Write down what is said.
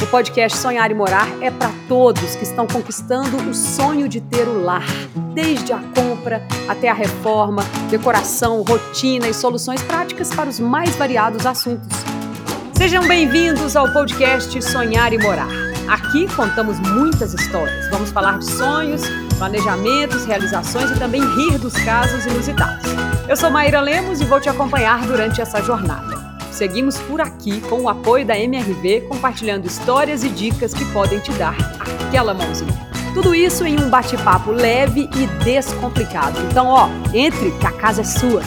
O podcast Sonhar e Morar é para todos que estão conquistando o sonho de ter o lar, desde a compra até a reforma, decoração, rotina e soluções práticas para os mais variados assuntos. Sejam bem-vindos ao podcast Sonhar e Morar. Aqui contamos muitas histórias. Vamos falar de sonhos, planejamentos, realizações e também rir dos casos inusitados. Eu sou Maíra Lemos e vou te acompanhar durante essa jornada. Seguimos por aqui com o apoio da MRV, compartilhando histórias e dicas que podem te dar aquela mãozinha. Tudo isso em um bate-papo leve e descomplicado. Então, ó, entre que a casa é sua.